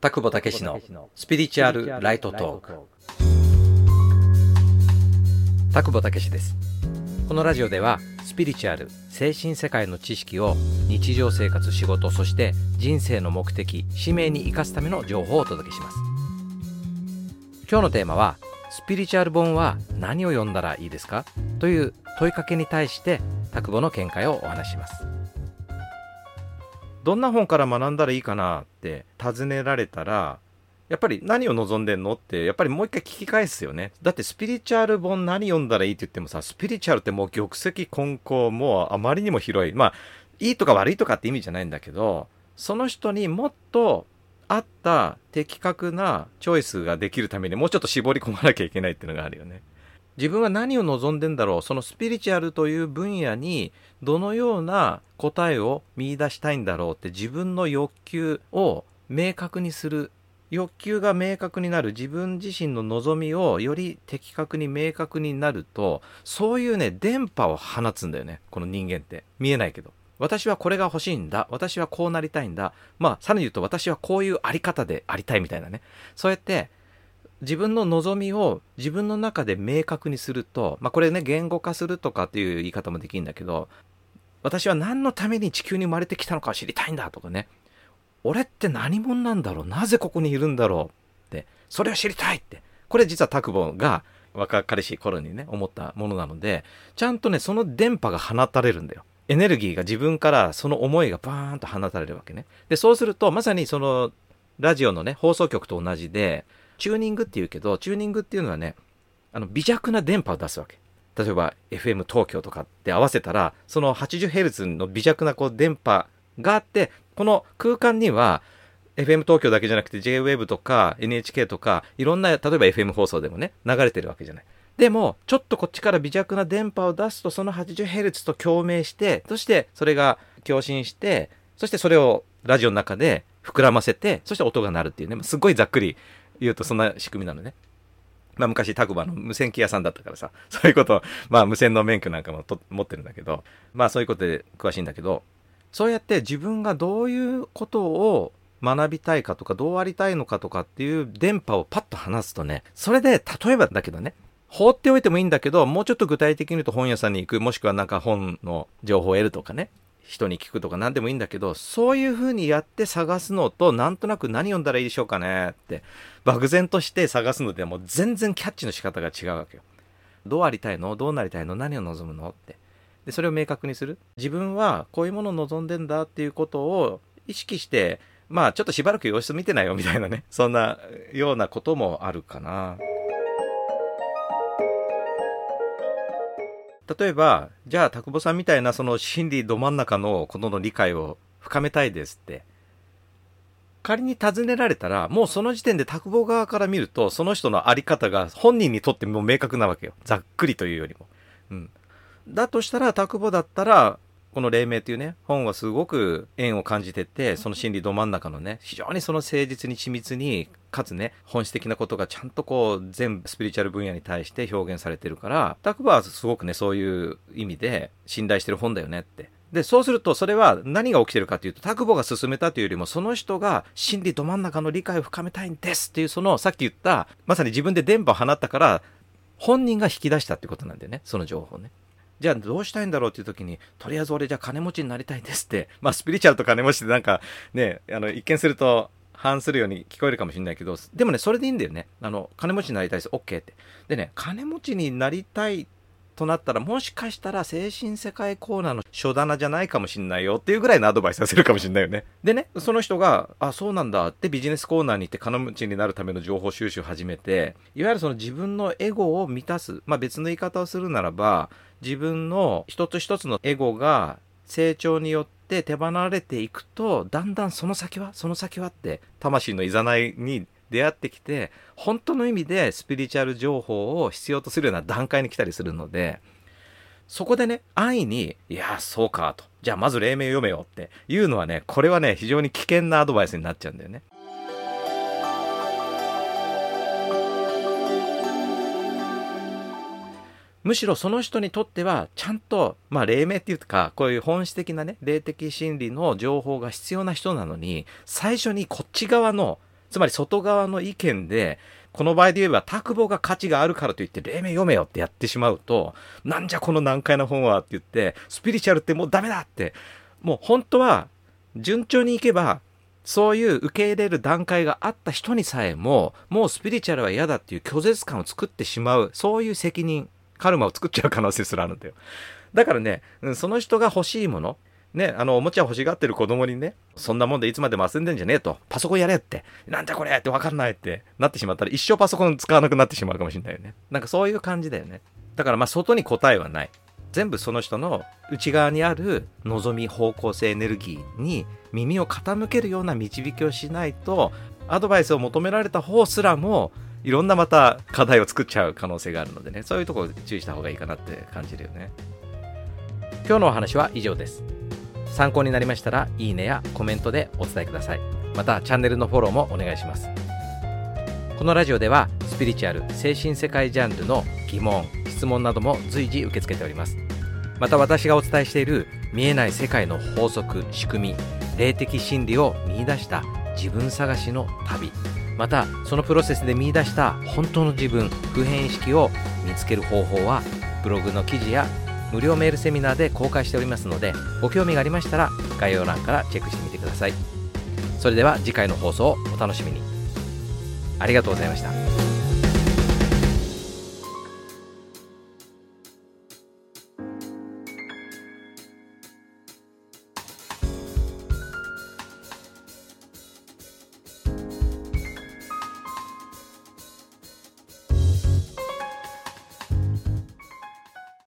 田久保武史のスピリチュアルライトトーク。田久保武史です。このラジオではスピリチュアル精神世界の知識を日常生活仕事そして人生の目的使命に生かすための情報をお届けします。今日のテーマはスピリチュアル本は何を読んだらいいですか？という問いかけに対して田久保の見解をお話しします。どんな本から学んだらいいかなって尋ねられたらやっぱり何を望んでんのってやっぱりもう一回聞き返すよねだってスピリチュアル本何読んだらいいって言ってもさスピリチュアルってもう玉石混交もうあまりにも広いまあいいとか悪いとかって意味じゃないんだけどその人にもっと合った的確なチョイスができるためにもうちょっと絞り込まなきゃいけないっていうのがあるよね。自分は何を望んでんだろうそのスピリチュアルという分野にどのような答えを見出したいんだろうって自分の欲求を明確にする欲求が明確になる自分自身の望みをより的確に明確になるとそういうね電波を放つんだよねこの人間って。見えないけど。私はこれが欲しいんだ私はこうなりたいんだまあさらに言うと私はこういうあり方でありたいみたいなね。そうやって自分の望みを自分の中で明確にすると、まあ、これね言語化するとかっていう言い方もできるんだけど私は何のために地球に生まれてきたのかを知りたいんだとかね。俺って何者なんだろう？なぜここにいるんだろう？って。それを知りたいって。これ実は拓保が若かりし頃にね思ったものなのでちゃんとねその電波が放たれるんだよ。エネルギーが自分からその思いがバーンと放たれるわけね。でそうするとまさにそのラジオのね放送局と同じでチューニングっていうけど、チューニングっていうのはね、あの、微弱な電波を出すわけ。例えば、FM 東京とかって合わせたら、その 80Hz の微弱なこう電波があって、この空間には、FM 東京だけじゃなくて JWAVE とか NHK とか、いろんな、例えば FM 放送でもね、流れてるわけじゃない。でも、ちょっとこっちから微弱な電波を出すと、その 80Hz と共鳴して、そしてそれが共振して、そしてそれをラジオの中で膨らませて、そして音が鳴るっていうね、すっごいざっくり言うとそんな仕組みなのね。まあ昔、タクバの無線機屋さんだったからさ、そういうこと、まあ無線の免許なんかもと持ってるんだけど、まあそういうことで詳しいんだけど、そうやって自分がどういうことを学びたいかとか、どうありたいのかとかっていう電波をパッと離すとね、それで、例えばだけどね、放っておいてもいいんだけど、もうちょっと具体的に言うと本屋さんに行く、もしくはなんか本の情報を得るとかね、人に聞くとか何でもいいんだけど、そういう風にやって探すのと、なんとなく何読んだらいいでしょうかねって、漠然として探すのでも全然キャッチの仕方が違うわけよ。どうありたいの？どうなりたいの？何を望むの？って。で、それを明確にする。自分はこういうものを望んでんだっていうことを意識して、まあちょっとしばらく様子見てないよみたいなね、そんなようなこともあるかな。例えば、じゃあ、田久保さんみたいなその心理ど真ん中のことの理解を深めたいですって、仮に尋ねられたら、もうその時点で田久保側から見ると、その人のあり方が本人にとっても明確なわけよ。ざっくりというよりも。うん。だとしたら、田久保だったら、この黎明というね、本はすごく縁を感じてて、その心理ど真ん中のね、非常にその誠実に緻密に、かつね、本質的なことがちゃんとこう、全部スピリチュアル分野に対して表現されてるから、タクバはすごくね、そういう意味で信頼してる本だよねって。で、そうすると、それは何が起きてるかというと、タクボが進めたというよりも、その人が心理ど真ん中の理解を深めたいんですっていう、その、さっき言った、まさに自分で電波を放ったから、本人が引き出したってことなんだよね、その情報ね。じゃあどうしたいんだろうっていう時に、とりあえず俺じゃあ金持ちになりたいんですって、まあスピリチュアルと金持ちってなんかね、あの一見すると反するように聞こえるかもしれないけど、でもね、それでいいんだよね。あの、金持ちになりたいです。OK って。でね、金持ちになりたいとなったら、もしかしたら精神世界コーナーの書棚じゃないかもしんないよっていうぐらいのアドバイスさせるかもしんないよね。でね、その人が、あ、そうなんだってビジネスコーナーに行って金持ちになるための情報収集を始めて、いわゆるその自分のエゴを満たす。まあ別の言い方をするならば、自分の一つ一つのエゴが成長によって手放れていくとだんだんその先はその先はって魂のいざないに出会ってきて本当の意味でスピリチュアル情報を必要とするような段階に来たりするのでそこでね安易に「いやそうか」と「じゃあまず黎明読めよ」っていうのはねこれはね非常に危険なアドバイスになっちゃうんだよね。むしろその人にとってはちゃんとまあ黎明っていうかこういう本質的なね霊的心理の情報が必要な人なのに最初にこっち側のつまり外側の意見でこの場合で言えば、卓望が価値があるからといって、黎明読めよってやってしまうと、なんじゃこの難解な本はって言って、スピリチュアルってもうダメだって、もう本当は、順調にいけば、そういう受け入れる段階があった人にさえも、もうスピリチュアルは嫌だっていう拒絶感を作ってしまう、そういう責任、カルマを作っちゃう可能性すらあるんだよ。だからね、その人が欲しいもの、ね、あの、おもちゃ欲しがってる子供にね、そんなもんでいつまでも遊んでんじゃねえと、パソコンやれって、なんだこれってわかんないってなってしまったら一生パソコン使わなくなってしまうかもしれないよね。なんかそういう感じだよね。だからまあ外に答えはない。全部その人の内側にある望み方向性エネルギーに耳を傾けるような導きをしないとアドバイスを求められた方すらもいろんなまた課題を作っちゃう可能性があるのでね。そういうところ注意した方がいいかなって感じるよね。今日のお話は以上です。参考になりましたらいいねやコメントでお伝えください。またチャンネルのフォローもお願いします。このラジオではスピリチュアル精神世界ジャンルの疑問質問なども随時受け付けております。また私がお伝えしている見えない世界の法則仕組み霊的真理を見出した自分探しの旅。またそのプロセスで見いだした本当の自分普遍意識を見つける方法はブログの記事や無料メールセミナーで公開しておりますのでご興味がありましたら概要欄からチェックしてみてください。それでは次回の放送をお楽しみに。ありがとうございました。